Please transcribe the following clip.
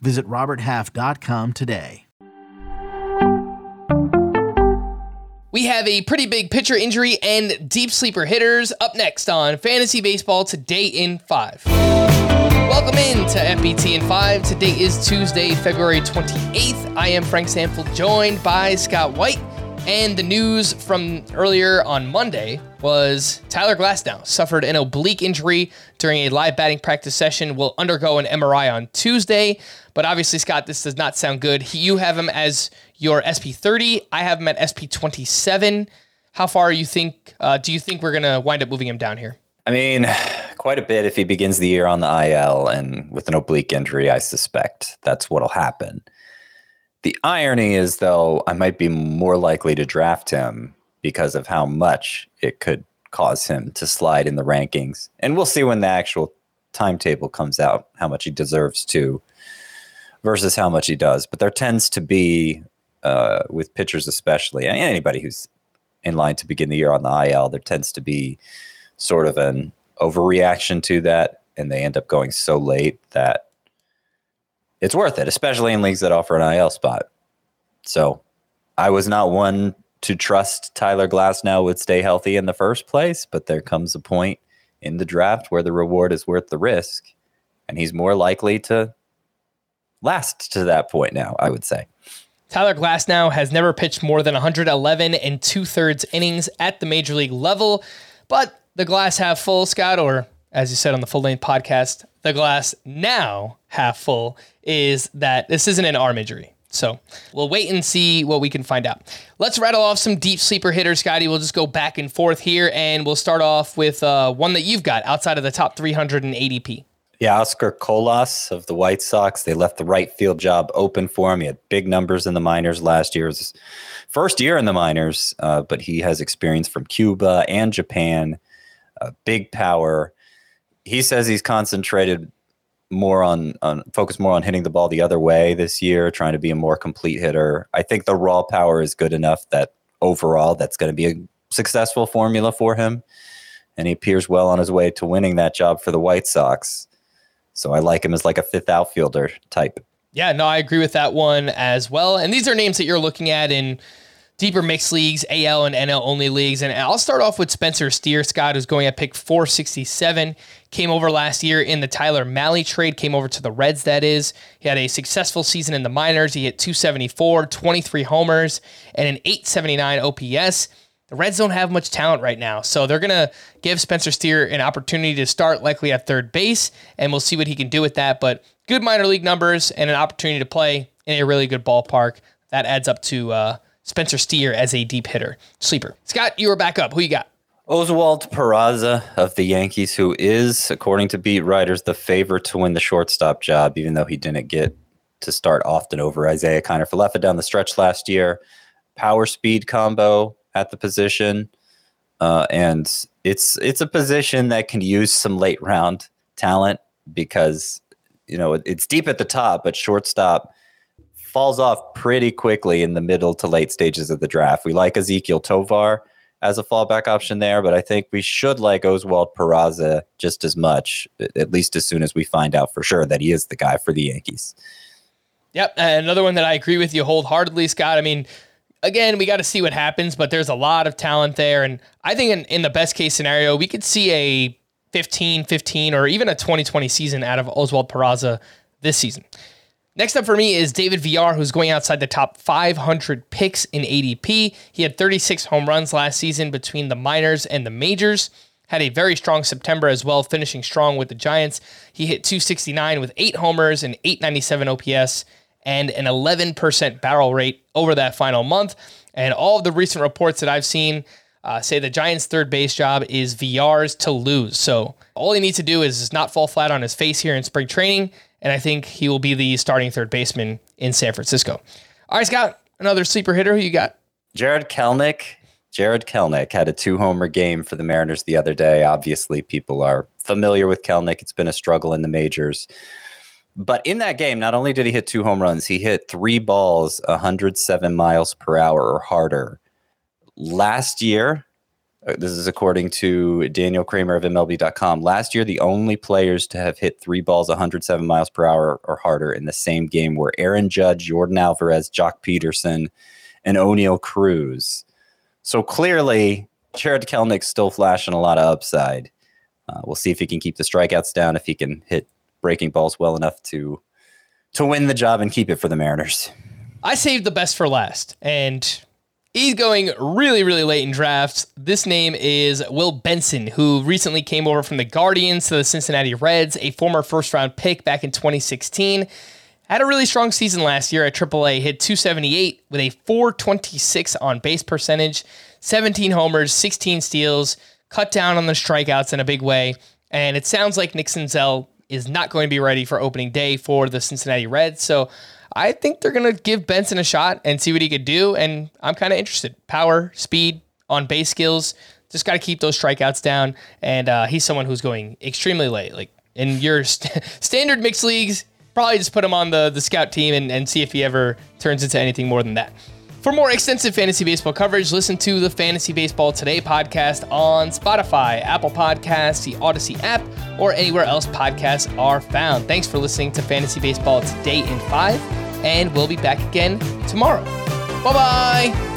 Visit RobertHalf.com today. We have a pretty big pitcher injury and deep sleeper hitters up next on Fantasy Baseball Today in 5. Welcome in to FBT in 5. Today is Tuesday, February 28th. I am Frank Stampfl, joined by Scott White. And the news from earlier on Monday was Tyler Glasnow suffered an oblique injury during a live batting practice session, will undergo an MRI on Tuesday. But obviously, Scott, this does not sound good. You have him as your SP30. I have him at SP27. How far you think? Uh, do you think we're gonna wind up moving him down here? I mean, quite a bit if he begins the year on the IL and with an oblique injury. I suspect that's what'll happen. The irony is, though, I might be more likely to draft him because of how much it could cause him to slide in the rankings. And we'll see when the actual timetable comes out how much he deserves to versus how much he does. But there tends to be, uh, with pitchers especially, anybody who's in line to begin the year on the IL, there tends to be sort of an overreaction to that. And they end up going so late that it's worth it, especially in leagues that offer an IL spot. So I was not one to trust Tyler Glasnow would stay healthy in the first place, but there comes a point in the draft where the reward is worth the risk, and he's more likely to last to that point now, I would say. Tyler Glasnow has never pitched more than 111 and two thirds innings at the major league level, but the glass half full, Scott, or as you said on the full length podcast, the glass now half full is that this isn't an arm injury. So we'll wait and see what we can find out. Let's rattle off some deep sleeper hitters, Scotty. We'll just go back and forth here, and we'll start off with uh, one that you've got outside of the top 380p. Yeah, Oscar Colas of the White Sox. They left the right field job open for him. He had big numbers in the minors last year. It was his first year in the minors, uh, but he has experience from Cuba and Japan. Uh, big power. He says he's concentrated more on on focus more on hitting the ball the other way this year, trying to be a more complete hitter. I think the raw power is good enough that overall that's going to be a successful formula for him, and he appears well on his way to winning that job for the White Sox. So I like him as like a fifth outfielder type. Yeah, no, I agree with that one as well. And these are names that you're looking at in deeper mixed leagues, AL and NL only leagues. And I'll start off with Spencer Steer, Scott, who's going at pick 467. Came over last year in the Tyler Mahle trade, came over to the Reds, that is. He had a successful season in the minors. He hit 274, 23 homers, and an 879 OPS. The Reds don't have much talent right now, so they're going to give Spencer Steer an opportunity to start likely at third base, and we'll see what he can do with that. But good minor league numbers and an opportunity to play in a really good ballpark. That adds up to uh, Spencer Steer as a deep hitter. Sleeper. Scott, you were back up. Who you got? Oswald Peraza of the Yankees, who is, according to beat writers, the favorite to win the shortstop job, even though he didn't get to start often over Isiah Kiner-Falefa down the stretch last year. Power speed combo at the position. Uh, and it's it's a position that can use some late round talent because you know it's deep at the top, but shortstop falls off pretty quickly in the middle to late stages of the draft. We like Ezequiel Tovar as a fallback option there, but I think we should like Oswald Peraza just as much, at least as soon as we find out for sure that he is the guy for the Yankees. Yep. Another one that I agree with you wholeheartedly, Scott. I mean, again, we got to see what happens, but there's a lot of talent there. And I think in, in the best case scenario, we could see a 15 15 or even a 2020 season out of Oswald Peraza this season. Next up for me is David Villar, who's going outside the top 500 picks in ADP. He had 36 home runs last season between the minors and the majors. Had a very strong September as well, finishing strong with the Giants. He hit 269 with eight homers and 897 OPS and an 11% barrel rate over that final month. And all of the recent reports that I've seen uh, say the Giants' third base job is Villar's to lose. So all he needs to do is not fall flat on his face here in spring training and I think he will be the starting third baseman in San Francisco. All right, Scott, another sleeper hitter. Who you got? Jarred Kelenic. Jarred Kelenic had a two homer game for the Mariners the other day. Obviously, people are familiar with Kelenic. It's been a struggle in the majors. But in that game, not only did he hit two home runs, he hit three balls 107 miles per hour or harder. Last year, uh, this is according to Daniel Kramer of MLB.com. Last year, the only players to have hit three balls 107 miles per hour or harder in the same game were Aaron Judge, Yordan Alvarez, Joc Pederson, and Oneil Cruz. So clearly, Jarred Kelenic's still flashing a lot of upside. Uh, we'll see if he can keep the strikeouts down, if he can hit breaking balls well enough to to win the job and keep it for the Mariners. I saved the best for last, and he's going really, really late in drafts. This name is Will Benson, who recently came over from the Guardians to the Cincinnati Reds, a former first round pick back in 2016. Had a really strong season last year at AAA, hit 278 with a 426 on base percentage, 17 homers, 16 steals, cut down on the strikeouts in a big way. And it sounds like Nick Senzel is not going to be ready for opening day for the Cincinnati Reds. So I think they're going to give Benson a shot and see what he could do. And I'm kind of interested. Power, speed, on base skills. Just got to keep those strikeouts down. And uh, he's someone who's going extremely late. Like in your st- standard mixed leagues, probably just put him on the, the scout team and, and see if he ever turns into anything more than that. For more extensive fantasy baseball coverage, listen to the Fantasy Baseball Today podcast on Spotify, Apple Podcasts, the Audacy app, or anywhere else podcasts are found. Thanks for listening to Fantasy Baseball Today in 5, and we'll be back again tomorrow. Bye bye.